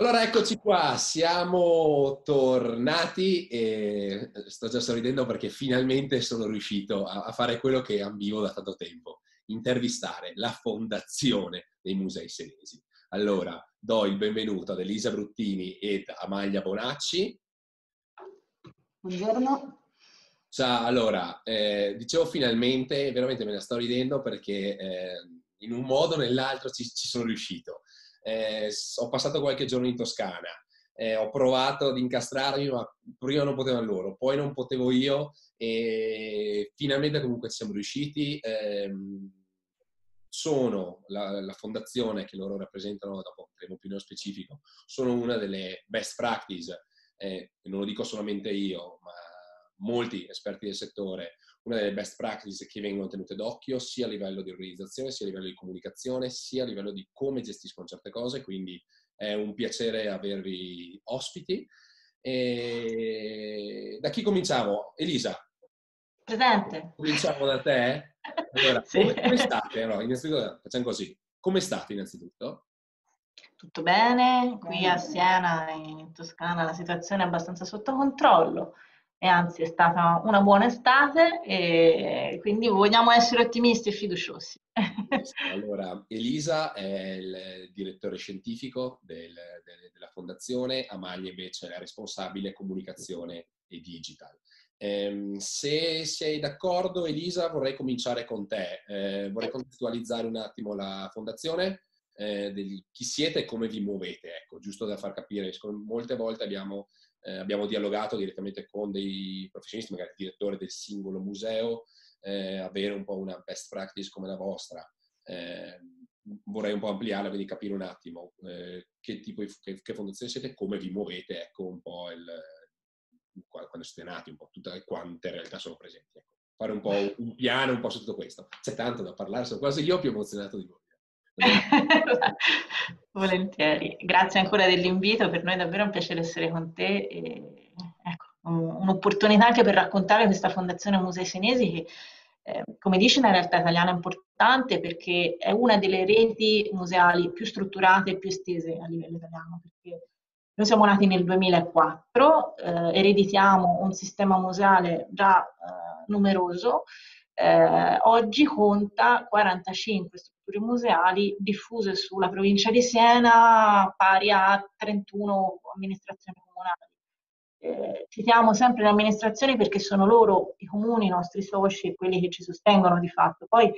Allora eccoci qua, siamo tornati e sto già sorridendo perché finalmente sono riuscito a, fare quello che ambivo da tanto tempo, intervistare la fondazione dei musei senesi. Allora, do il benvenuto ad Elisa Bruttini ed Amalia Bonacci. Buongiorno. Ciao, allora, eh, dicevo finalmente, veramente me la sto ridendo perché eh, in un modo o nell'altro ci, ci sono riuscito eh, ho passato qualche giorno in Toscana, eh, ho provato ad incastrarmi, ma prima non potevano loro, poi non potevo io e finalmente comunque ci siamo riusciti. Eh, sono la, la, fondazione che loro rappresentano, dopo andremo più nello specifico, sono una delle best practice, eh, non lo dico solamente io, ma molti esperti del settore, una delle best practice che vengono tenute d'occhio sia a livello di organizzazione, sia a livello di comunicazione, sia a livello di come gestiscono certe cose, quindi è un piacere avervi ospiti. E da chi cominciamo? Elisa. Presente. Cominciamo da te? Allora, sì. come, come state? Allora, innanzitutto facciamo così. Come state innanzitutto? Tutto bene, qui a Siena, in Toscana, la situazione è abbastanza sotto controllo e anzi è stata una buona estate e quindi vogliamo essere ottimisti e fiduciosi. Allora, Elisa è il direttore scientifico del, del, della fondazione, Amalia invece è la responsabile comunicazione e digital. Eh, se sei d'accordo, Elisa, vorrei cominciare con te. Eh, vorrei contestualizzare un attimo la fondazione, eh, del, chi siete e come vi muovete, ecco, giusto da far capire. Molte volte abbiamo eh, abbiamo dialogato direttamente con dei professionisti, magari il direttore del singolo museo, eh, avere un po' una best practice come la vostra. Eh, vorrei un po' ampliarla, quindi capire un attimo eh, che tipo di che, che fondazione siete, come vi muovete, ecco un po' il, quando siete nati, un po' tutte quante realtà sono presenti. Ecco. Fare un po' un piano un po' su tutto questo. C'è tanto da parlare, sono quasi io più emozionato di voi. Volentieri, grazie ancora dell'invito, per noi è davvero un piacere essere con te e ecco, un'opportunità anche per raccontare questa Fondazione Musei Senesi che, eh, come dici, nella realtà italiana è importante perché è una delle reti museali più strutturate e più estese a livello italiano. Noi siamo nati nel 2004, eh, ereditiamo un sistema museale già eh, numeroso, eh, oggi conta 45 strutture museali diffuse sulla provincia di Siena, pari a 31 amministrazioni comunali. Eh, citiamo sempre le amministrazioni perché sono loro, i comuni, i nostri soci, quelli che ci sostengono di fatto. Poi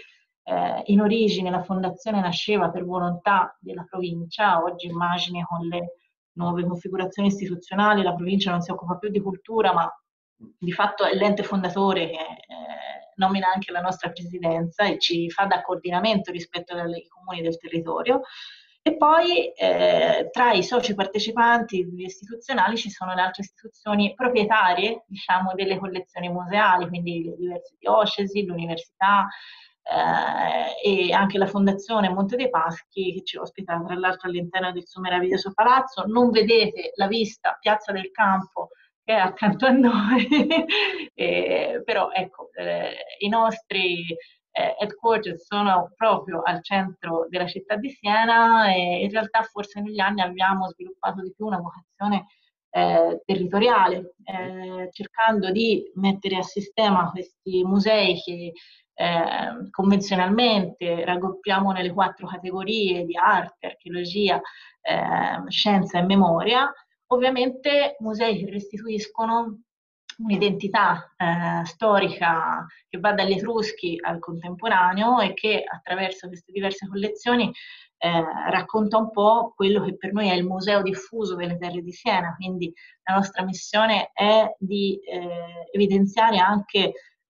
eh, in origine la fondazione nasceva per volontà della provincia, oggi immagini con le nuove configurazioni istituzionali la provincia non si occupa più di cultura, ma di fatto è l'ente fondatore che eh, nomina anche la nostra presidenza e ci fa da coordinamento rispetto ai comuni del territorio. E poi eh, tra i soci partecipanti istituzionali ci sono le altre istituzioni proprietarie, diciamo, delle collezioni museali, quindi le diverse diocesi, l'università eh, e anche la Fondazione Monte dei Paschi che ci ospita tra l'altro all'interno del suo meraviglioso palazzo. Non vedete la vista, Piazza del Campo, che è accanto a noi, eh, però ecco, eh, i nostri eh, headquarters sono proprio al centro della città di Siena e in realtà forse negli anni abbiamo sviluppato di più una vocazione eh, territoriale, eh, cercando di mettere a sistema questi musei che eh, convenzionalmente raggruppiamo nelle quattro categorie di arte, archeologia, eh, scienza e memoria, ovviamente musei che restituiscono un'identità eh, storica che va dagli Etruschi al contemporaneo e che attraverso queste diverse collezioni eh, racconta un po' quello che per noi è il museo diffuso delle terre di Siena, quindi la nostra missione è di eh, evidenziare anche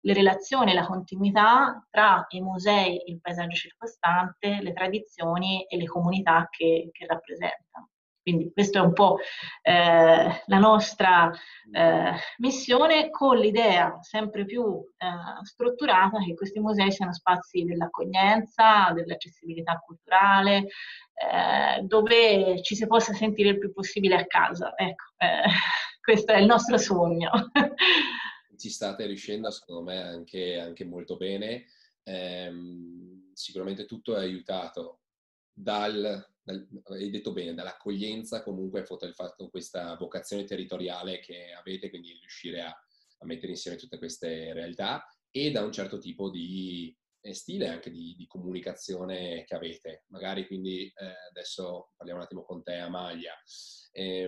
le relazioni la continuità tra i musei, il paesaggio circostante, le tradizioni e le comunità che, che rappresentano. Quindi questa è un po' eh, la nostra eh, missione con l'idea sempre più eh, strutturata che questi musei siano spazi dell'accoglienza, dell'accessibilità culturale, eh, dove ci si possa sentire il più possibile a casa. Ecco, eh, questo è il nostro sogno. Ci state riuscendo, secondo me, anche, anche molto bene. Ehm, sicuramente tutto è aiutato dal hai detto bene, dall'accoglienza comunque il fatto questa vocazione territoriale che avete, quindi riuscire a, a, mettere insieme tutte queste realtà e da un certo tipo di eh, stile anche di, di comunicazione che avete. Magari quindi eh, adesso parliamo un attimo con te, Amalia. Eh,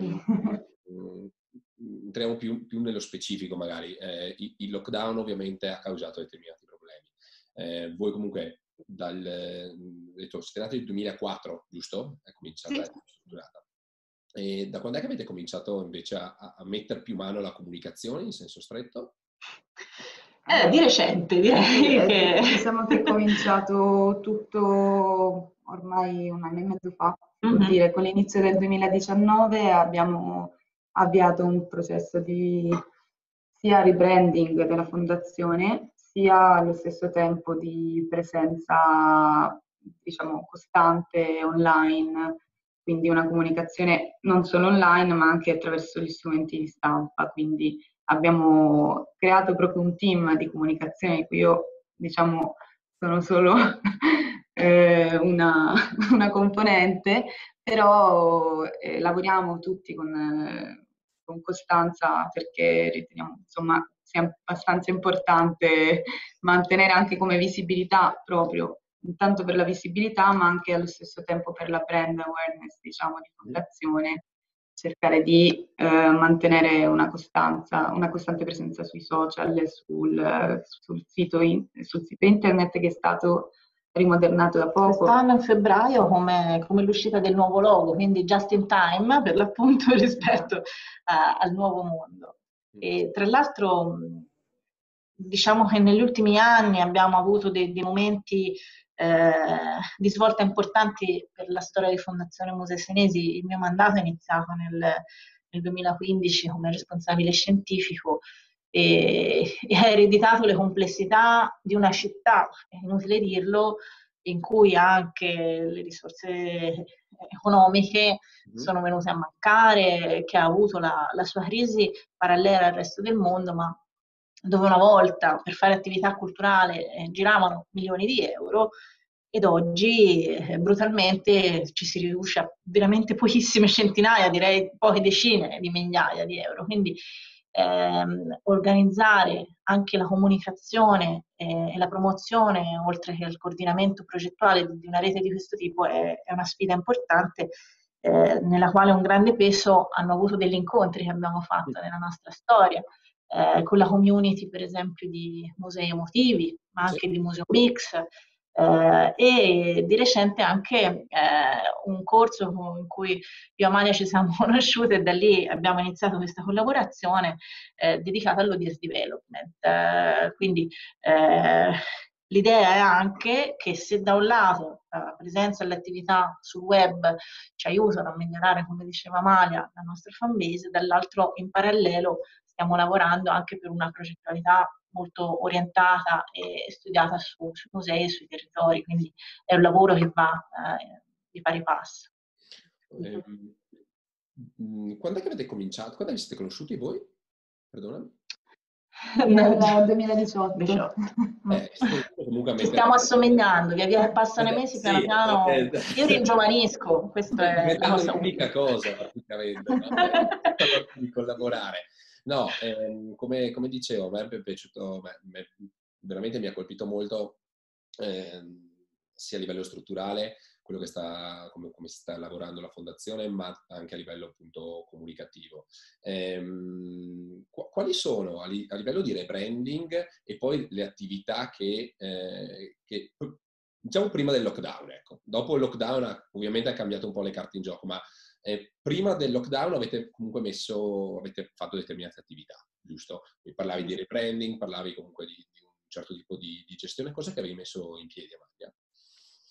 entriamo più, più, nello specifico magari. Eh, il lockdown ovviamente ha causato determinati problemi. Eh, voi comunque dal, detto, siete nati nel 2004, giusto? È cominciata sì. essere strutturata. E da quando è che avete cominciato invece a, a mettere più mano alla comunicazione in senso stretto? Eh, di recente direi eh, che... Diciamo che è cominciato tutto ormai un anno e mezzo fa, mm-hmm. dire, con l'inizio del 2019 abbiamo avviato un processo di sia rebranding della fondazione, sia allo stesso tempo di presenza, diciamo, costante online, quindi una comunicazione non solo online, ma anche attraverso gli strumenti di stampa. Quindi abbiamo creato proprio un team di comunicazione di cui io, diciamo, sono solo eh, una, una, componente, però eh, lavoriamo tutti con, eh, con costanza perché riteniamo insomma sia abbastanza importante mantenere anche come visibilità proprio, intanto per la visibilità ma anche allo stesso tempo per la brand awareness diciamo di fondazione, cercare di eh, mantenere una costanza, una costante presenza sui social, sul, sul, sito in, sul sito internet che è stato rimodernato da poco. Quest'anno in febbraio come, come, l'uscita del nuovo logo, quindi just in time per l'appunto rispetto a, al nuovo mondo. E tra l'altro diciamo che negli ultimi anni abbiamo avuto dei, dei momenti eh, di svolta importanti per la storia di Fondazione Musei Senesi. Il mio mandato è iniziato nel, nel 2015 come responsabile scientifico e, e ha ereditato le complessità di una città, è inutile dirlo, in cui anche le risorse economiche mm. sono venute a mancare, che ha avuto la, la sua crisi parallela al resto del mondo, ma dove una volta per fare attività culturale eh, giravano milioni di euro ed oggi eh, brutalmente ci si riduce a veramente pochissime centinaia, direi poche decine di migliaia di euro. Quindi ehm, organizzare anche la comunicazione eh, e la promozione, oltre che il coordinamento progettuale di una rete di questo tipo, è, è una sfida importante eh, nella quale un grande peso hanno avuto degli incontri che abbiamo fatto nella nostra storia. Eh, con la community per esempio di musei emotivi, ma anche sì. di Museo Mix, eh, e di recente anche eh, un corso in cui io e Amalia ci siamo conosciute e da lì abbiamo iniziato questa collaborazione eh, dedicata all'audience development. Eh, quindi eh, l'idea è anche che se da un lato la presenza e l'attività sul web ci aiutano a migliorare, come diceva Amalia, la nostra fanbase, dall'altro in parallelo stiamo lavorando anche per una progettualità molto orientata e studiata su, sui musei e sui territori, quindi è un lavoro che va eh, di pari passo. Eh, quando è che avete cominciato? Quando vi siete conosciuti voi? Perdonami. Nel 2018. Eh, Ci stiamo assomigliando, via via che passano i mesi, piano sì, piano eh, io ringiovanisco, questa è la cosa l'unica cosa praticamente, no? di collaborare. No, ehm, come, come, dicevo, a me è piaciuto, beh, me, veramente mi ha colpito molto ehm, sia a livello strutturale quello che sta, come, come, sta lavorando la fondazione, ma anche a livello appunto comunicativo. Ehm, quali sono a, li, a, livello di rebranding e poi le attività che, eh, che diciamo prima del lockdown, ecco. Dopo il lockdown ovviamente ha cambiato un po' le carte in gioco, ma eh, prima del lockdown avete comunque messo, avete fatto determinate attività, giusto? Mi parlavi di rebranding, parlavi comunque di, di un certo tipo di, di, gestione, cosa che avevi messo in piedi, Amalia?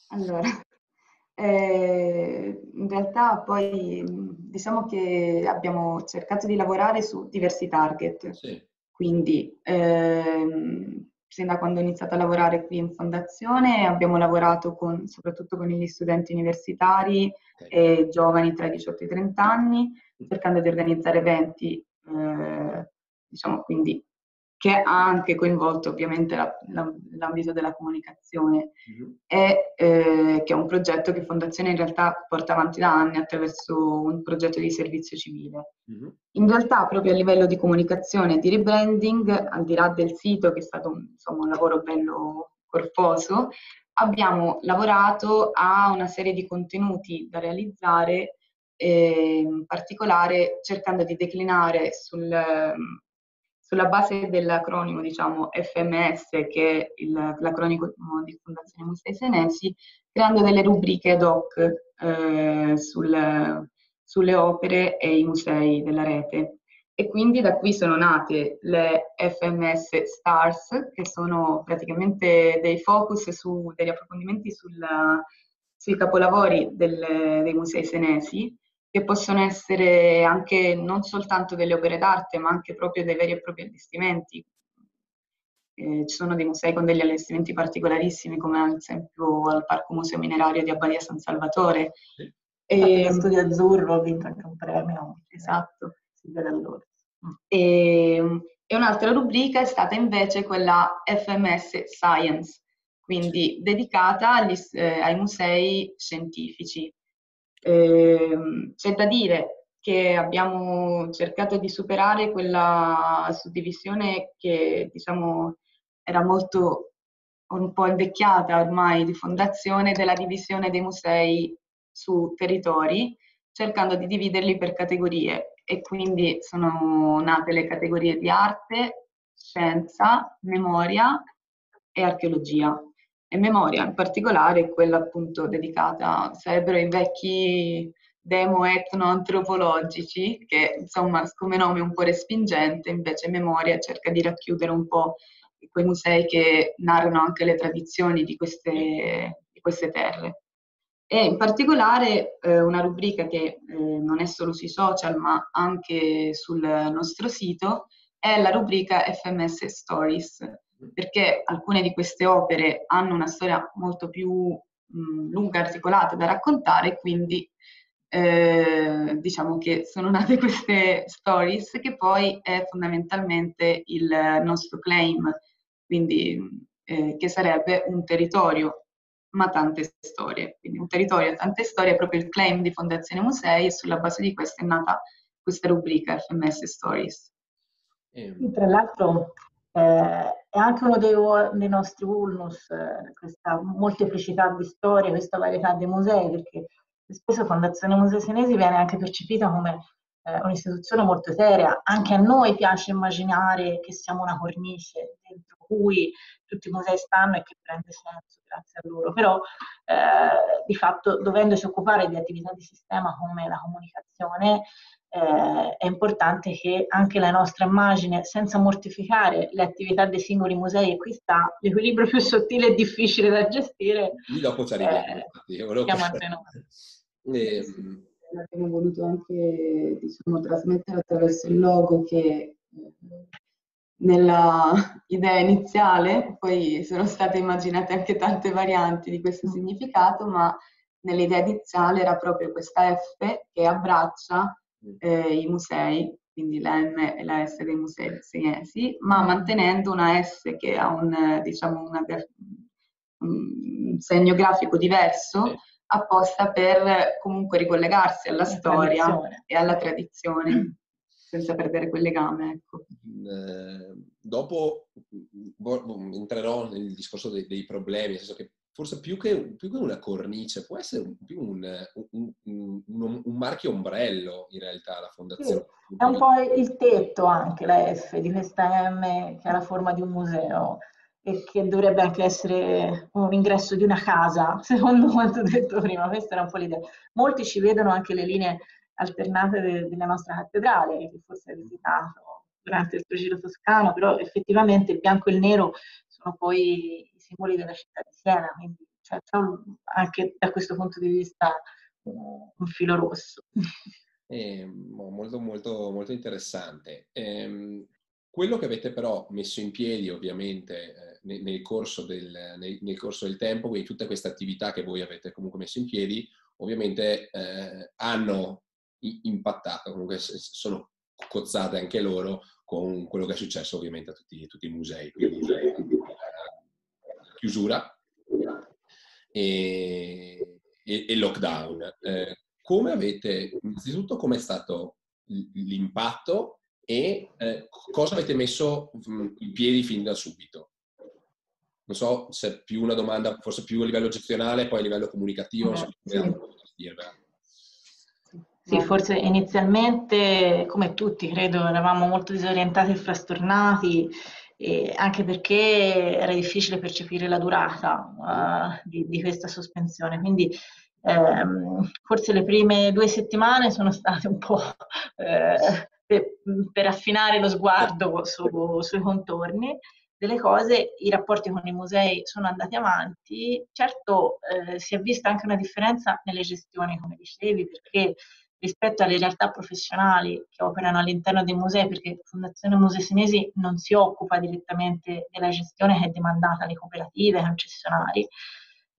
Allora, eh, in realtà poi diciamo che abbiamo cercato di lavorare su diversi target. Sì. Quindi ehm, sin da quando ho iniziato a lavorare qui in fondazione abbiamo lavorato con, soprattutto con gli studenti universitari okay. e giovani tra i 18 e i 30 anni, cercando di organizzare eventi, eh, diciamo quindi che ha anche coinvolto ovviamente la, la, l'ambito della comunicazione mm-hmm. e eh, che è un progetto che Fondazione in realtà porta avanti da anni attraverso un progetto di servizio civile. Mm-hmm. In realtà proprio a livello di comunicazione e di rebranding, al di là del sito che è stato insomma, un lavoro bello corposo, abbiamo lavorato a una serie di contenuti da realizzare, eh, in particolare cercando di declinare sul sulla base dell'acronimo diciamo, FMS, che è il, l'acronimo di Fondazione Musei Senesi, creando delle rubriche ad hoc eh, sul, sulle opere e i musei della rete. E quindi da qui sono nate le FMS Stars, che sono praticamente dei focus su degli approfondimenti sulla, sui capolavori del, dei musei senesi, che possono essere anche non soltanto delle opere d'arte, ma anche proprio dei veri e propri allestimenti. Eh, ci sono dei musei con degli allestimenti particolarissimi, come ad esempio al Parco Museo Minerario di Abbadia San Salvatore. Sì. E, il Studio Azzurro ha vinto anche un premio. Esatto. E, e un'altra rubrica è stata invece quella FMS Science, quindi dedicata agli, eh, ai musei scientifici. Eh, c'è da dire che abbiamo cercato di superare quella suddivisione che diciamo era molto un po' invecchiata ormai di fondazione della divisione dei musei su territori, cercando di dividerli per categorie. E quindi sono nate le categorie di arte, scienza, memoria e archeologia e memoria in particolare quella appunto dedicata, sarebbero i vecchi demo etno-antropologici, che insomma come nome un po' respingente, invece memoria cerca di racchiudere un po' quei musei che narrano anche le tradizioni di queste, di queste terre. E in particolare eh, una rubrica che eh, non è solo sui social ma anche sul nostro sito è la rubrica FMS Stories, perché alcune di queste opere hanno una storia molto più mh, lunga, articolata da raccontare, quindi eh, diciamo che sono nate queste stories che poi è fondamentalmente il nostro claim, quindi eh, che sarebbe un territorio ma tante storie. Quindi un territorio, tante storie è proprio il claim di Fondazione Musei e sulla base di questo è nata questa rubrica FMS Stories. E, tra l'altro eh, è anche uno dei, dei nostri vulnus, eh, questa molteplicità di storie, questa varietà di musei, perché spesso Fondazione Musei Senesi viene anche percepita come eh, un'istituzione molto seria. Anche a noi piace immaginare che siamo una cornice dentro cui tutti i musei stanno e che prende senso grazie a loro, però eh, di fatto dovendosi occupare di attività di sistema come la comunicazione, eh, è importante che anche la nostra immagine, senza mortificare le attività dei singoli musei, e qui sta l'equilibrio più sottile e difficile da gestire. Lì dopo ci arriviamo, eh, siamo a noi. E... Abbiamo voluto anche diciamo, trasmettere attraverso il logo che eh, nella idea iniziale, poi sono state immaginate anche tante varianti di questo significato, ma nell'idea iniziale era proprio questa F che abbraccia eh, i musei, quindi la M e la S dei musei senesi, ma mantenendo una S che ha un, diciamo, una, un segno grafico diverso, apposta per comunque ricollegarsi alla la storia e alla tradizione. senza perdere quel legame. Ecco. Eh, dopo entrerò nel discorso dei, dei problemi, nel senso che forse più che, più che, una cornice, può essere un, più un, un, un, marchio ombrello in realtà la fondazione. Sì, è un po' il tetto anche la F di questa M che ha la forma di un museo e che dovrebbe anche essere un ingresso di una casa, secondo quanto detto prima, questa era un po' l'idea. Molti ci vedono anche le linee alternate de, della nostra cattedrale, che forse hai visitato durante il tuo giro toscano, però effettivamente il bianco e il nero sono poi i simboli della città di Siena, quindi cioè, anche da questo punto di vista un filo rosso. Eh, molto, molto, molto interessante. Eh, quello che avete però messo in piedi ovviamente eh, nel, nel, corso del, nel, nel, corso del, tempo, quindi tutte queste attività che voi avete comunque messo in piedi, ovviamente eh, hanno impattato, comunque sono cozzate anche loro con quello che è successo ovviamente a tutti, tutti i musei, quindi eh, chiusura e, e, e lockdown. Eh, come avete, innanzitutto, come è stato l'impatto e eh, cosa avete messo mm, in piedi fin da subito? Non so se è più una domanda, forse più a livello gestionale, poi a livello comunicativo. Eh, sì. Sì, forse inizialmente, come tutti, credo, eravamo molto disorientati e frastornati, e anche perché era difficile percepire la durata uh, di, di, questa sospensione. Quindi ehm, forse le prime due settimane sono state un po' eh, per, per, affinare lo sguardo su, sui contorni delle cose, i rapporti con i musei sono andati avanti. Certo eh, si è vista anche una differenza nelle gestioni, come dicevi, perché rispetto alle realtà professionali che operano all'interno dei musei, perché Fondazione Musei Senesi non si occupa direttamente della gestione che è demandata alle cooperative, ai concessionari,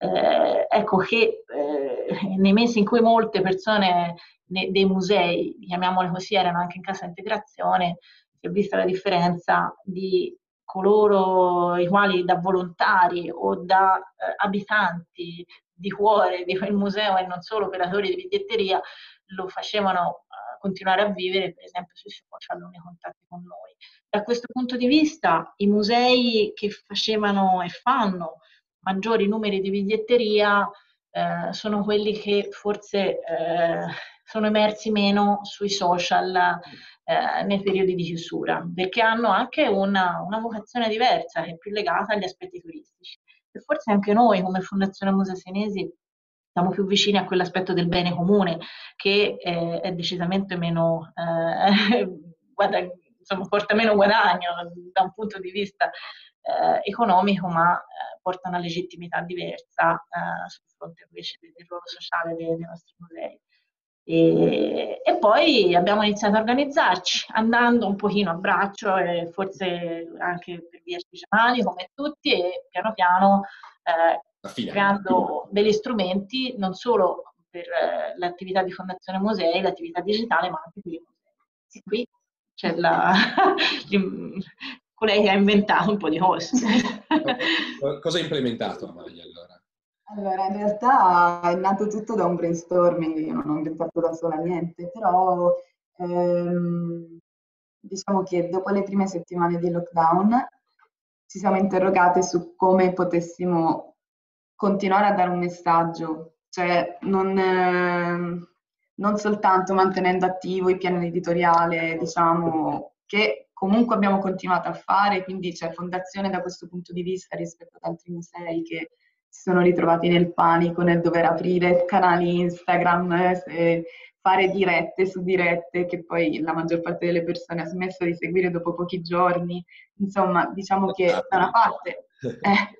eh, ecco che eh, nei mesi in cui molte persone ne, dei musei, chiamiamole così, erano anche in cassa integrazione, si è vista la differenza di coloro i quali da volontari o da eh, abitanti di cuore di quel museo e non solo operatori di biglietteria lo facevano uh, continuare a vivere, per esempio sui social, nei contatti con noi. Da questo punto di vista, i musei che facevano e fanno maggiori numeri di biglietteria eh, sono quelli che forse eh, sono emersi meno sui social eh, nei periodi di chiusura, perché hanno anche una, una vocazione diversa, che è più legata agli aspetti turistici. E forse anche noi, come Fondazione Musei Senesi, siamo più vicini a quell'aspetto del bene comune che eh, è decisamente meno, eh, guarda, insomma, porta meno guadagno da un punto di vista eh, economico, ma eh, porta una legittimità diversa eh, sul fronte invece del, ruolo sociale dei, dei nostri musei. E, e, poi abbiamo iniziato a organizzarci andando un pochino a braccio e forse anche per via artigianali come tutti e piano piano eh, creando degli strumenti non solo per eh, l'attività di Fondazione Musei, l'attività digitale, ma anche per i musei. E qui c'è la, colei che ha inventato un po' di cose. Cosa ha implementato Amalia allora? Allora, in realtà è nato tutto da un brainstorming, io non ho inventato da sola niente, però ehm, diciamo che dopo le prime settimane di lockdown ci siamo interrogate su come potessimo continuare a dare un messaggio, cioè non, eh, non soltanto mantenendo attivo il piano editoriale, diciamo, che comunque abbiamo continuato a fare, quindi c'è fondazione da questo punto di vista rispetto ad altri musei che si sono ritrovati nel panico nel dover aprire canali Instagram, fare dirette su dirette che poi la maggior parte delle persone ha smesso di seguire dopo pochi giorni. Insomma, diciamo che da una parte... Eh,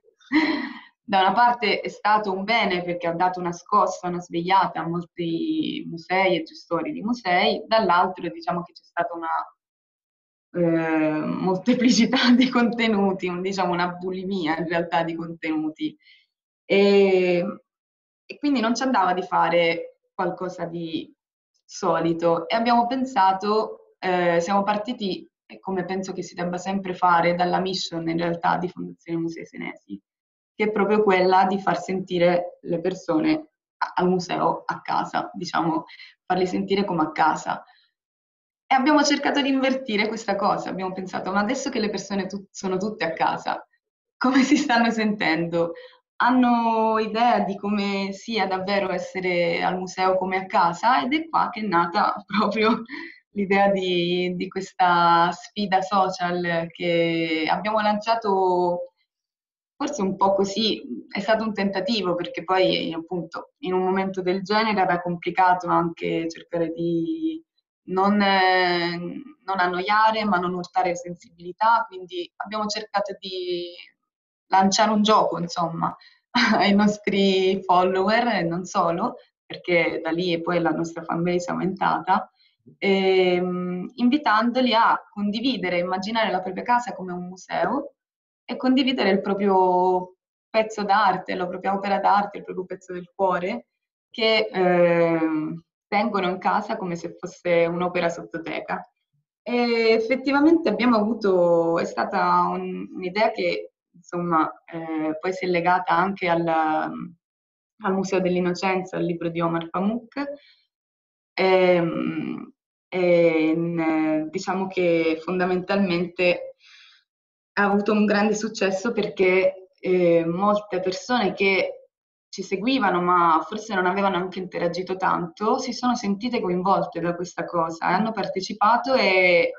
da una parte è stato un bene perché ha dato una scossa, una svegliata a molti musei e gestori di musei, dall'altro diciamo che c'è stata una eh, molteplicità di contenuti, un, diciamo una bulimia in realtà di contenuti. E, e quindi non ci andava di fare qualcosa di solito e abbiamo pensato, eh, siamo partiti, come penso che si debba sempre fare, dalla mission in realtà di Fondazione Musei Senesi che è proprio quella di far sentire le persone al museo a casa, diciamo, farli sentire come a casa. E abbiamo cercato di invertire questa cosa, abbiamo pensato, ma adesso che le persone tu- sono tutte a casa, come si stanno sentendo? Hanno idea di come sia davvero essere al museo come a casa? Ed è qua che è nata proprio l'idea di, di questa sfida social che abbiamo lanciato forse un po' così, è stato un tentativo perché poi appunto in un momento del genere era complicato anche cercare di non, eh, non annoiare ma non urtare sensibilità, quindi abbiamo cercato di lanciare un gioco insomma ai nostri follower e non solo, perché da lì e poi la nostra fanbase è aumentata, ehm, invitandoli a condividere, immaginare la propria casa come un museo e condividere il proprio pezzo d'arte, la propria opera d'arte, il proprio pezzo del cuore, che eh, tengono in casa come se fosse un'opera sottoteca. E effettivamente abbiamo avuto, è stata un, un'idea che insomma eh, poi si è legata anche al, al Museo dell'Innocenza, al libro di Omar Pamuk. E, ehm, e, diciamo che fondamentalmente ha avuto un grande successo perché eh, molte persone che ci seguivano ma forse non avevano anche interagito tanto, si sono sentite coinvolte da questa cosa, hanno partecipato e,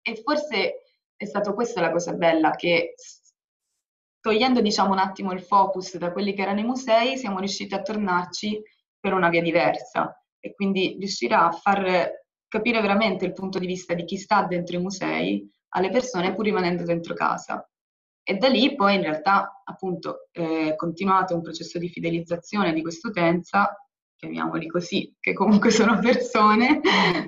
e forse è stato questa la cosa bella, che togliendo diciamo un attimo il focus da quelli che erano i musei, siamo riusciti a tornarci per una via diversa e quindi riuscire a far capire veramente il punto di vista di chi sta dentro i musei alle persone pur rimanendo dentro casa. E da lì poi in realtà appunto è continuato un processo di fidelizzazione di quest'utenza, chiamiamoli così, che comunque sono persone,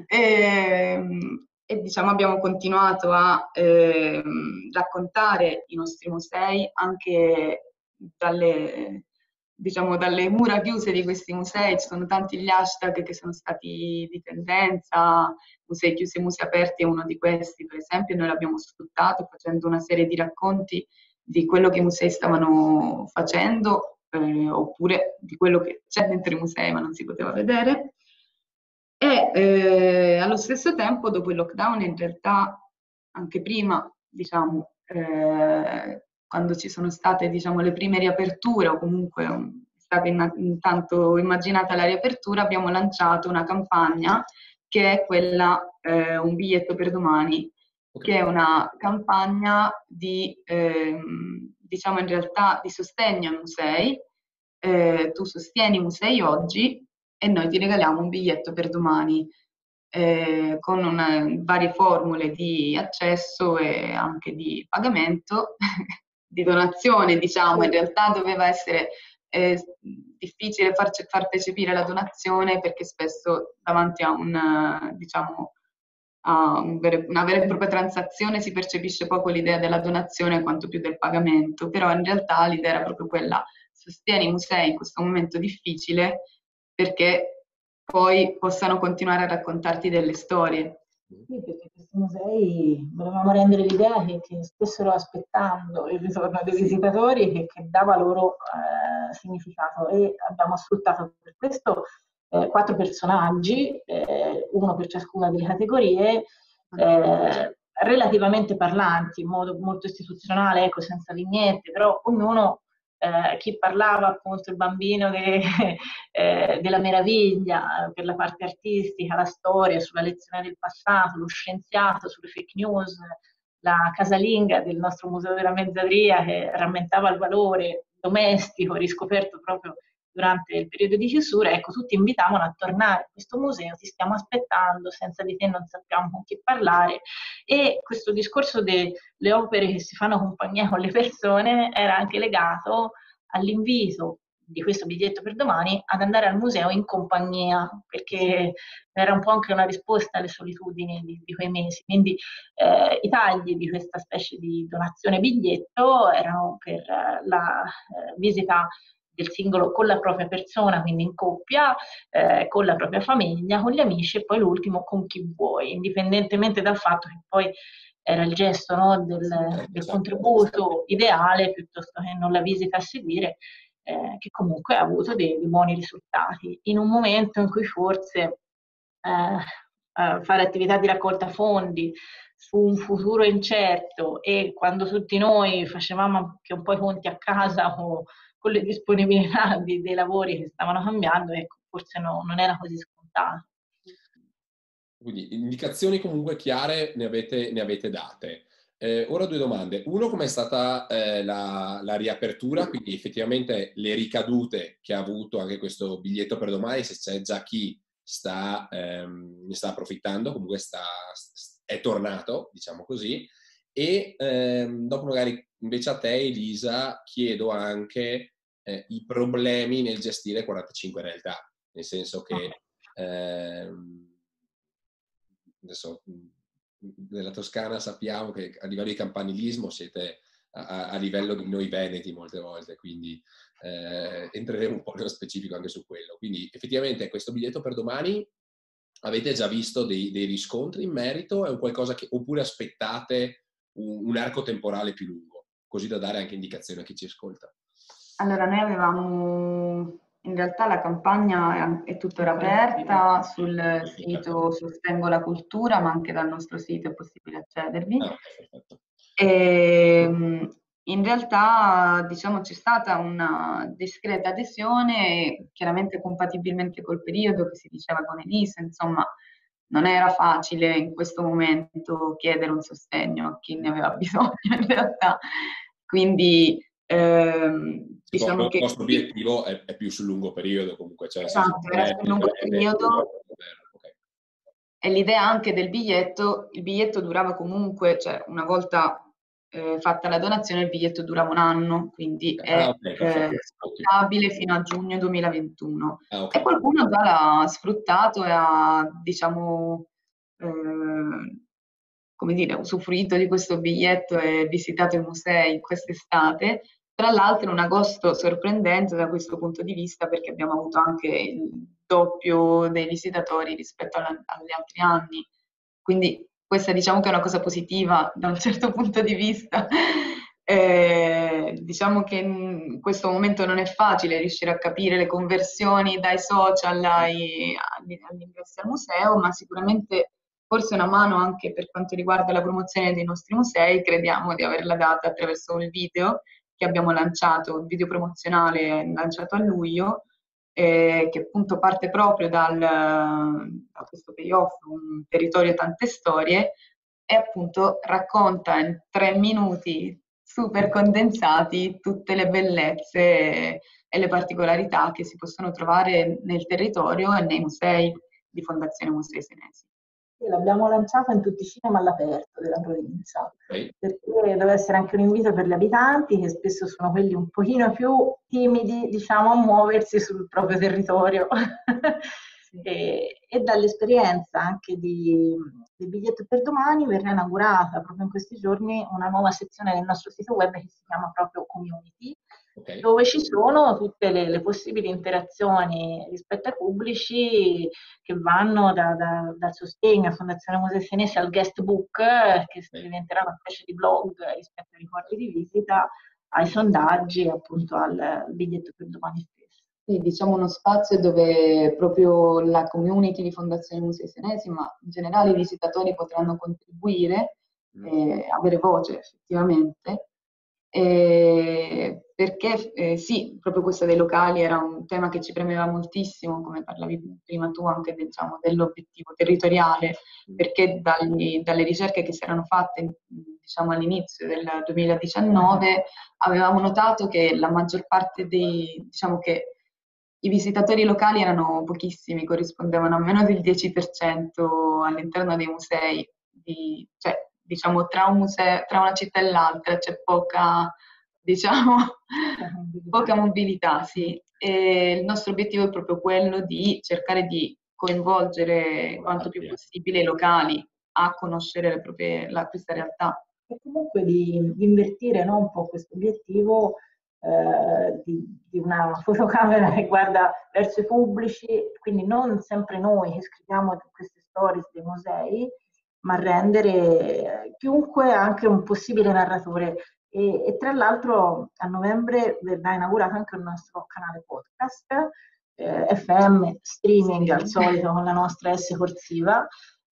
e, ehm, e diciamo abbiamo continuato a eh, raccontare i nostri musei anche dalle, diciamo, dalle mura chiuse di questi musei, ci sono tanti gli hashtag che sono stati di tendenza, musei chiusi musei aperti è uno di questi, per esempio, noi l'abbiamo sfruttato facendo una serie di racconti di quello che i musei stavano facendo, eh, oppure di quello che c'è dentro i musei ma non si poteva vedere. E eh, allo stesso tempo, dopo il lockdown, in realtà anche prima, diciamo, eh, quando ci sono state diciamo, le prime riaperture o comunque è stata intanto immaginata la riapertura, abbiamo lanciato una campagna che è quella eh, Un biglietto per domani, okay. che è una campagna di, ehm, diciamo in realtà, di sostegno ai musei. Eh, tu sostieni i musei oggi e noi ti regaliamo un biglietto per domani. Eh, con una, varie formule di accesso e anche di pagamento di donazione, diciamo, in realtà doveva essere eh, difficile far, far, percepire la donazione perché spesso davanti a un, diciamo, a un vero, una vera e propria transazione si percepisce poco l'idea della donazione quanto più del pagamento, però in realtà l'idea era proprio quella, sostieni i musei in questo momento difficile perché poi possano continuare a raccontarti delle storie. Sì, perché questi musei volevamo rendere l'idea che, che stessero aspettando il ritorno dei visitatori e che dava loro eh, significato. E abbiamo sfruttato per questo eh, quattro personaggi, eh, uno per ciascuna delle categorie, eh, relativamente parlanti in modo molto istituzionale, ecco, senza vignette, però ognuno eh, chi parlava appunto il bambino de, eh, della meraviglia per la parte artistica, la storia, sulla lezione del passato, lo scienziato, sulle fake news, la casalinga del nostro Museo della Mezzadria che rammentava il valore domestico riscoperto proprio durante il periodo di chiusura, ecco, tutti invitavano a tornare a questo museo, ti stiamo aspettando, senza di te non sappiamo con chi parlare. E questo discorso delle opere che si fanno compagnia con le persone era anche legato all'invito di questo biglietto per domani ad andare al museo in compagnia, perché era un po' anche una risposta alle solitudini di, di quei mesi. Quindi eh, i tagli di questa specie di donazione biglietto erano per eh, la eh, visita del singolo con la propria persona, quindi in coppia, eh, con la propria famiglia, con gli amici e poi l'ultimo con chi vuoi, indipendentemente dal fatto che poi era il gesto no, del, del, esatto. contributo ideale piuttosto che non la visita a seguire, eh, che comunque ha avuto dei, dei, buoni risultati. In un momento in cui forse eh, fare attività di raccolta fondi su un futuro incerto e quando tutti noi facevamo anche un po' i conti a casa o con le disponibilità di, dei lavori che stavano cambiando, ecco, forse no, non era così scontato. Quindi indicazioni comunque chiare ne avete, ne avete date. Eh, ora due domande. Uno, com'è stata eh, la, la, riapertura, quindi effettivamente le ricadute che ha avuto anche questo biglietto per domani, se c'è già chi sta, ehm, ne sta approfittando, comunque sta, è tornato, diciamo così. E ehm, dopo magari invece a te, Elisa, chiedo anche eh, i problemi nel gestire 45 realtà, nel senso che ehm, adesso nella Toscana sappiamo che a livello di campanilismo siete a, a livello di noi veneti molte volte, quindi eh, entreremo un po' nello specifico anche su quello. Quindi effettivamente questo biglietto per domani avete già visto dei, dei riscontri in merito? È un qualcosa che, oppure aspettate un, un arco temporale più lungo, così da dare anche indicazione a chi ci ascolta? Allora, noi avevamo in realtà la campagna è tuttora aperta sul sito Sostengo la Cultura, ma anche dal nostro sito è possibile accedervi. Ah, e, ehm, in realtà diciamo c'è stata una discreta adesione, chiaramente compatibilmente col periodo che si diceva con Elisa, insomma non era facile in questo momento chiedere un sostegno a chi ne aveva bisogno in realtà. Quindi ehm, diciamo il che... nostro obiettivo è, è, più sul lungo periodo comunque. Cioè, esatto, era sul lungo periodo. E l'idea anche del biglietto, il biglietto durava comunque, cioè una volta eh, fatta la donazione il biglietto durava un anno, quindi è ah, okay, eh, stabile fino a giugno 2021. Ah, okay. E qualcuno già l'ha sfruttato e ha, diciamo, eh, come dire, usufruito di questo biglietto e visitato i musei quest'estate tra l'altro un agosto sorprendente da questo punto di vista perché abbiamo avuto anche il doppio dei visitatori rispetto alla, agli altri anni. Quindi questa diciamo che è una cosa positiva da un certo punto di vista. Eh, diciamo che in questo momento non è facile riuscire a capire le conversioni dai social ai, all'ingresso al museo, ma sicuramente forse una mano anche per quanto riguarda la promozione dei nostri musei, crediamo di averla data attraverso il video che abbiamo lanciato, il video promozionale lanciato a luglio, eh, che appunto parte proprio dal, da questo payoff, un territorio tante storie, e appunto racconta in tre minuti super condensati tutte le bellezze e le particolarità che si possono trovare nel territorio e nei musei di Fondazione Musei Senesi l'abbiamo lanciato in tutti i cinema all'aperto della provincia, okay. perché deve essere anche un invito per gli abitanti, che spesso sono quelli un pochino più timidi, diciamo, a muoversi sul proprio territorio. e, e, dall'esperienza anche di, del biglietto per domani verrà inaugurata proprio in questi giorni una nuova sezione del nostro sito web che si chiama proprio Community, okay. dove ci sono tutte le, le, possibili interazioni rispetto ai pubblici che vanno da, da, dal sostegno a Fondazione Musei Senesi al guest book, che diventerà una specie di blog rispetto ai ricordi di visita, ai sondaggi appunto al biglietto per domani. Sì, diciamo uno spazio dove proprio la community di Fondazione Musei Senesi, ma in generale i visitatori potranno contribuire mm. e avere voce effettivamente eh, perché eh, sì, proprio questo dei locali era un tema che ci premeva moltissimo, come parlavi prima tu anche diciamo, dell'obiettivo territoriale, mm. perché dagli, dalle ricerche che si erano fatte diciamo, all'inizio del 2019 avevamo notato che la maggior parte dei, diciamo che i visitatori locali erano pochissimi, corrispondevano a meno del 10% all'interno dei musei, di, cioè diciamo, tra, un museo, tra una città e l'altra c'è poca, diciamo, poca mobilità, sì. E il nostro obiettivo è proprio quello di cercare di coinvolgere quanto più possibile i locali a conoscere proprie, la, questa realtà. E comunque di, di invertire no, un po' questo obiettivo eh, di, di, una fotocamera che guarda verso i pubblici, quindi non sempre noi che scriviamo queste storie dei musei, ma rendere chiunque anche un possibile narratore. E, e, tra l'altro a novembre verrà inaugurato anche il nostro canale podcast, eh, FM, streaming al solito con la nostra S corsiva,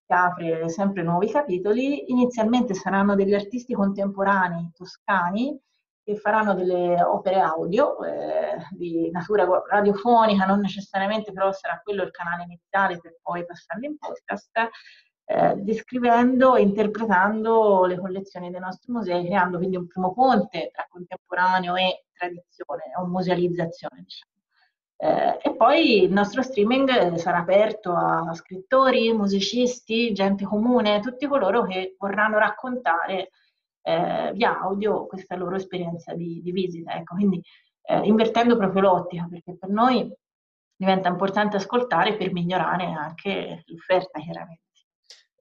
che apre sempre nuovi capitoli. Inizialmente saranno degli artisti contemporanei toscani che faranno delle opere audio eh, di natura radiofonica, non necessariamente però sarà quello il canale iniziale per poi passarli in podcast eh, descrivendo e interpretando le collezioni dei nostri musei, creando quindi un primo ponte tra contemporaneo e tradizione, o musealizzazione, diciamo. Eh, e poi il nostro streaming sarà aperto a scrittori, musicisti, gente comune, tutti coloro che vorranno raccontare eh, via audio questa loro esperienza di, di visita. Ecco, quindi eh, invertendo proprio l'ottica, perché per noi diventa importante ascoltare per migliorare anche l'offerta, chiaramente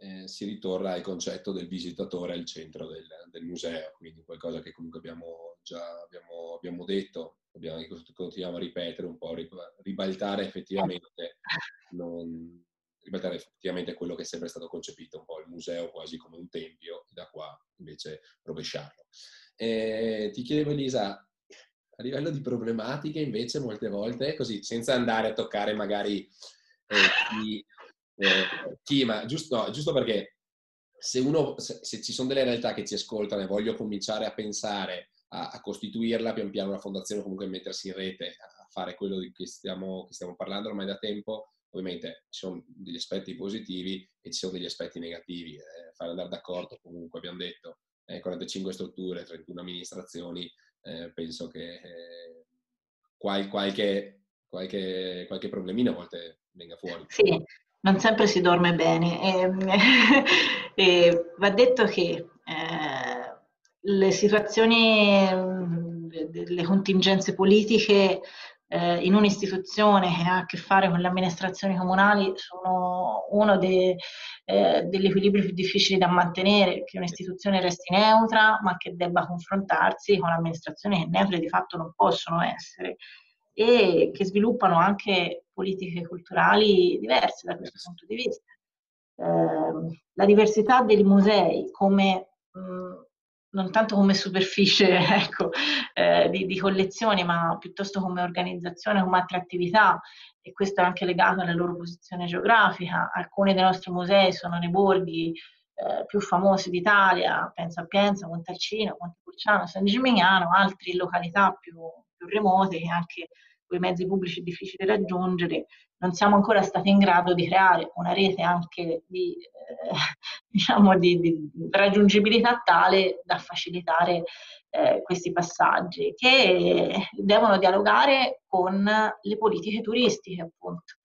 eh, si ritorna al concetto del visitatore al centro del, del, museo, quindi qualcosa che comunque abbiamo già abbiamo, abbiamo detto, abbiamo, continuiamo a ripetere un po', ribaltare effettivamente non, ripetere effettivamente quello che è sempre stato concepito, un po' il museo quasi come un tempio, da qua invece rovesciarlo. Eh, ti chiedevo Elisa, a livello di problematiche invece molte volte, così senza andare a toccare magari eh, chi, eh, chi, ma giusto, giusto perché se, uno, se, se, ci sono delle realtà che ci ascoltano e voglio cominciare a pensare a, a costituirla pian piano una fondazione, comunque mettersi in rete a fare quello di cui stiamo, stiamo parlando ormai da tempo, ovviamente ci sono degli aspetti positivi e ci sono degli aspetti negativi. Eh, fare andare d'accordo, comunque abbiamo detto, eh, 45 strutture, 31 amministrazioni, eh, penso che eh, qual, qualche, qualche, qualche problemino a volte venga fuori. Sì, non sempre si dorme bene. E, ehm, e va detto che eh, le situazioni, le contingenze politiche eh, in un'istituzione che ha a che fare con le amministrazioni comunali sono uno de, eh, degli equilibri più difficili da mantenere, che un'istituzione resti neutra ma che debba confrontarsi con amministrazioni che neutre di fatto non possono essere e che sviluppano anche politiche culturali diverse da questo punto di vista. Eh, la diversità dei musei come mh, non tanto come superficie ecco, eh, di, di, collezioni, ma piuttosto come organizzazione, come attrattività, e questo è anche legato alla loro posizione geografica. Alcuni dei nostri musei sono nei borghi eh, più famosi d'Italia, penso a Pienza, Montalcino, Montepulciano, San Gimignano, altri in località più, più remote che anche con i mezzi pubblici è difficile raggiungere, non siamo ancora stati in grado di creare una rete anche di, eh, diciamo di, di, raggiungibilità tale da facilitare eh, questi passaggi che devono dialogare con le politiche turistiche appunto.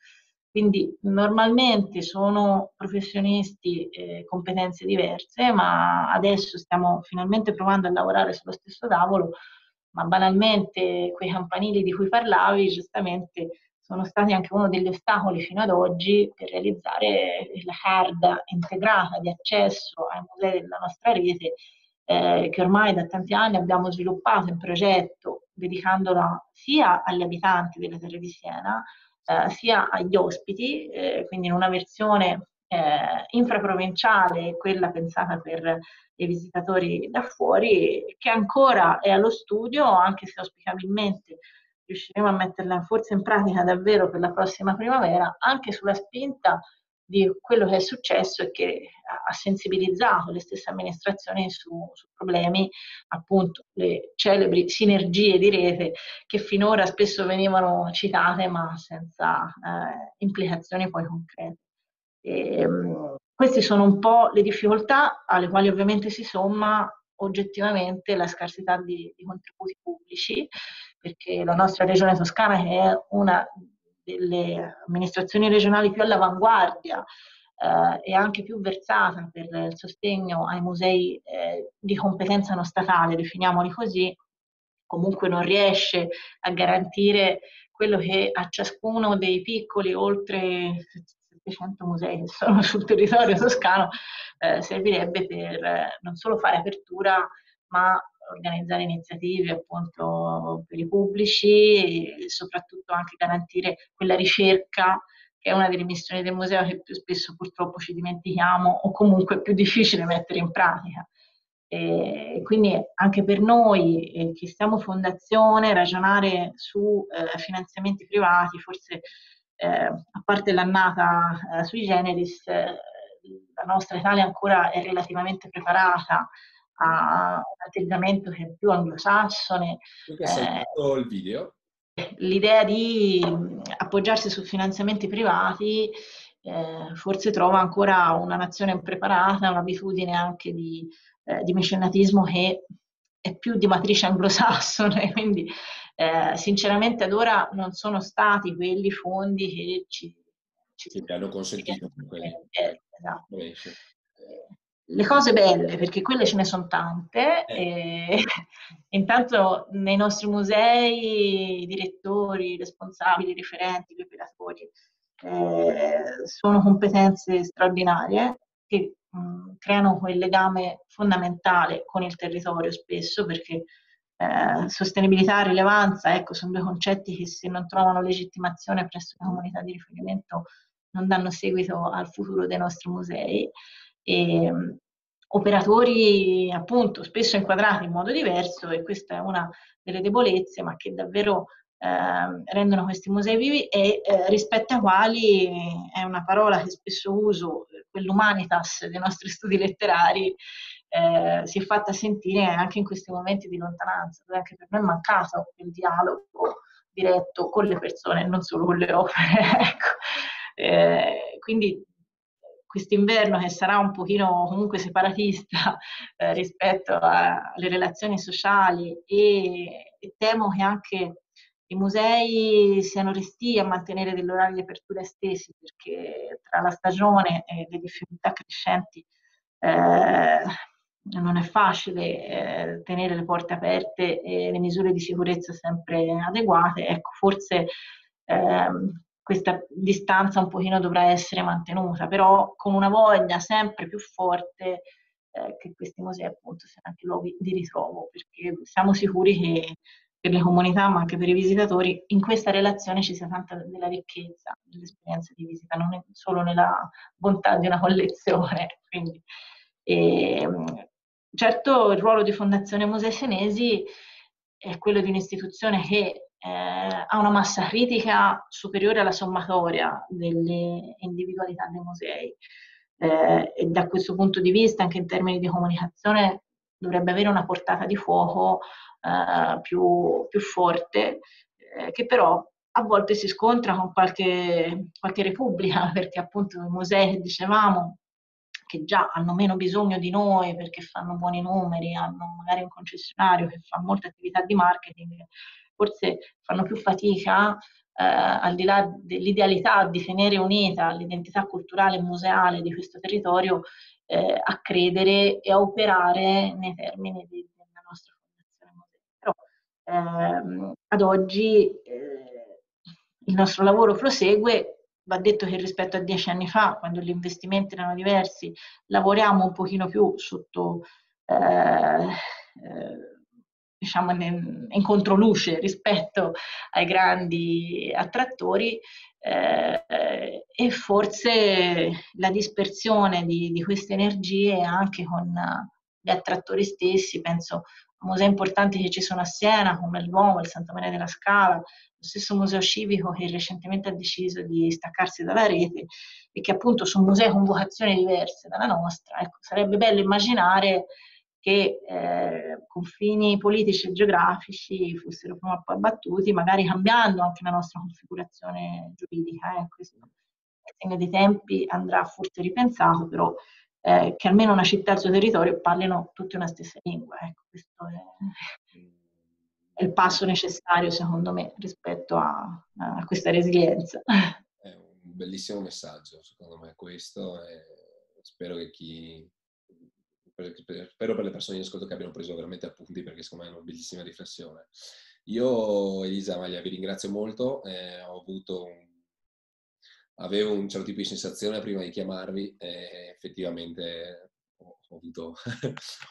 Quindi normalmente sono professionisti eh, competenze diverse, ma adesso stiamo finalmente provando a lavorare sullo stesso tavolo ma banalmente quei campanili di cui parlavi, giustamente sono stati anche uno degli ostacoli fino ad oggi per realizzare la card integrata di accesso ai musei della nostra rete, eh, che ormai da tanti anni abbiamo sviluppato in progetto, dedicandola sia agli abitanti delle terre di Siena, eh, sia agli ospiti, eh, quindi in una versione eh, infraprovinciale, quella pensata per i visitatori da fuori, che ancora è allo studio, anche se auspicabilmente riusciremo a metterla forse in pratica davvero per la prossima primavera, anche sulla spinta di quello che è successo e che ha sensibilizzato le stesse amministrazioni su, su, problemi, appunto, le celebri sinergie di rete che finora spesso venivano citate ma senza eh, implicazioni poi concrete. E, ehm, queste sono un po' le difficoltà alle quali ovviamente si somma oggettivamente la scarsità di, di contributi pubblici, perché la nostra regione toscana, che è una delle amministrazioni regionali più all'avanguardia eh, e anche più versata per il sostegno ai musei eh, di competenza non statale, definiamoli così, comunque non riesce a garantire quello che a ciascuno dei piccoli oltre 700 musei che sono sul territorio toscano, eh, servirebbe per eh, non solo fare apertura, ma organizzare iniziative appunto per i pubblici e soprattutto anche garantire quella ricerca che è una delle missioni del museo che più spesso purtroppo ci dimentichiamo o comunque è più difficile mettere in pratica. E quindi anche per noi eh, che siamo fondazione, ragionare su eh, finanziamenti privati forse eh, a parte l'annata eh, sui generis, eh, la nostra Italia ancora è relativamente preparata a un atteggiamento che è più anglosassone. Tu che eh, il video? L'idea di appoggiarsi su finanziamenti privati eh, forse trova ancora una nazione impreparata, un'abitudine anche di, eh, di mecenatismo che è più di matrice anglosassone, quindi eh, sinceramente ad ora non sono stati quelli fondi che ci, ci sì, hanno consentito. Eh, esatto. Le cose belle, perché quelle ce ne sono tante, eh. e, intanto nei nostri musei i direttori, responsabili, referenti, gli operatori eh, sono competenze straordinarie che mh, creano quel legame fondamentale con il territorio spesso perché eh, sostenibilità e rilevanza, ecco, sono due concetti che se non trovano legittimazione presso la comunità di riferimento non danno seguito al futuro dei nostri musei. E, operatori appunto spesso inquadrati in modo diverso e questa è una delle debolezze, ma che davvero eh, rendono questi musei vivi e eh, rispetto ai quali è una parola che spesso uso, quell'humanitas dei nostri studi letterari, eh, si è fatta sentire anche in questi momenti di lontananza, dove anche per noi è mancato il dialogo diretto con le persone, non solo con le opere. ecco. Eh, quindi quest'inverno che sarà un pochino comunque separatista eh, rispetto alle relazioni sociali e, e, temo che anche i musei siano resti a mantenere degli orari di apertura stessi perché tra la stagione e le difficoltà crescenti eh, non è facile eh, tenere le porte aperte e le misure di sicurezza sempre adeguate. Ecco, forse ehm, questa distanza un pochino dovrà essere mantenuta, però con una voglia sempre più forte eh, che questi musei appunto siano anche luoghi di ritrovo, perché siamo sicuri che per le comunità, ma anche per i visitatori, in questa relazione ci sia tanta della ricchezza dell'esperienza di visita, non solo nella bontà di una collezione. Quindi, e, ehm, certo il ruolo di Fondazione Musei Senesi è quello di un'istituzione che eh, ha una massa critica superiore alla sommatoria delle individualità dei musei. Eh, e da questo punto di vista, anche in termini di comunicazione, dovrebbe avere una portata di fuoco eh, più, più, forte, eh, che però a volte si scontra con qualche, qualche repubblica, perché appunto i musei, dicevamo, che già hanno meno bisogno di noi perché fanno buoni numeri, hanno magari un concessionario che fa molte attività di marketing, forse fanno più fatica, eh, al di là dell'idealità di tenere unita l'identità culturale e museale di questo territorio, eh, a credere e a operare nei termini di, della nostra fondazione museo. Però ehm, ad oggi eh, il nostro lavoro prosegue va detto che rispetto a dieci anni fa, quando gli investimenti erano diversi, lavoriamo un pochino più sotto, eh, eh, diciamo, in, controluce rispetto ai grandi attrattori eh, e forse la dispersione di, di, queste energie anche con gli attrattori stessi, penso a musei importanti che ci sono a Siena come il Duomo, il Santa Maria della Scala, lo stesso museo civico che recentemente ha deciso di staccarsi dalla rete e che appunto sono musei con vocazioni diverse dalla nostra. Ecco, sarebbe bello immaginare che eh, confini politici e geografici fossero prima o poi abbattuti, magari cambiando anche la nostra configurazione giuridica. Eh. Questo segno dei tempi andrà forse ripensato, però eh, che almeno una città e il suo territorio parlino tutti una stessa lingua. Ecco, questo è è il passo necessario, secondo me, rispetto a, a questa resilienza. È un bellissimo messaggio, secondo me, questo. spero che chi spero per le persone in ascolto che abbiano preso veramente appunti perché secondo me è una bellissima riflessione. Io, Elisa Maglia, vi ringrazio molto, eh, ho avuto un, avevo un certo tipo di sensazione prima di chiamarvi e effettivamente ho avuto,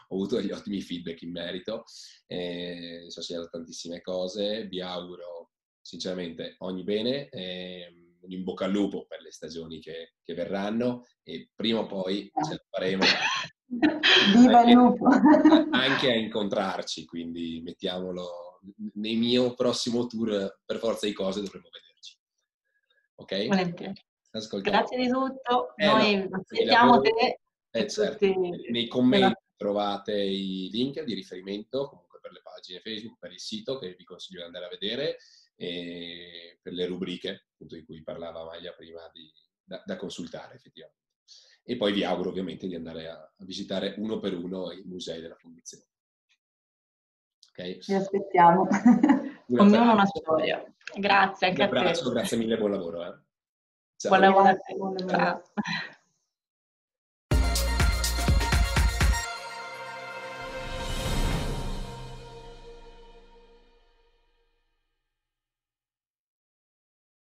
ho avuto degli ottimi feedback in merito, eh, sono segnato tantissime cose, vi auguro sinceramente ogni bene, eh, in bocca al lupo per le stagioni che, che verranno e prima o poi ce la faremo. Viva il lupo! Anche a incontrarci, quindi mettiamolo nel mio prossimo tour, per forza di cose dovremo vederci. Ok? Volentieri. Grazie di tutto, eh, noi no, aspettiamo te eh, certo. Nei commenti trovate i link di riferimento comunque per le pagine Facebook, per il sito che vi consiglio di andare a vedere e per le rubriche appunto, di cui parlava Maglia prima di, da, da, consultare effettivamente. E poi vi auguro ovviamente di andare a, a visitare uno per uno i musei della Fondazione. Okay? Vi aspettiamo. Ognuno una storia. Grazie anche Un abbraccio, grazie mille, buon lavoro. Eh. Ciao. Buon lavoro a te. Buon lavoro. Ciao.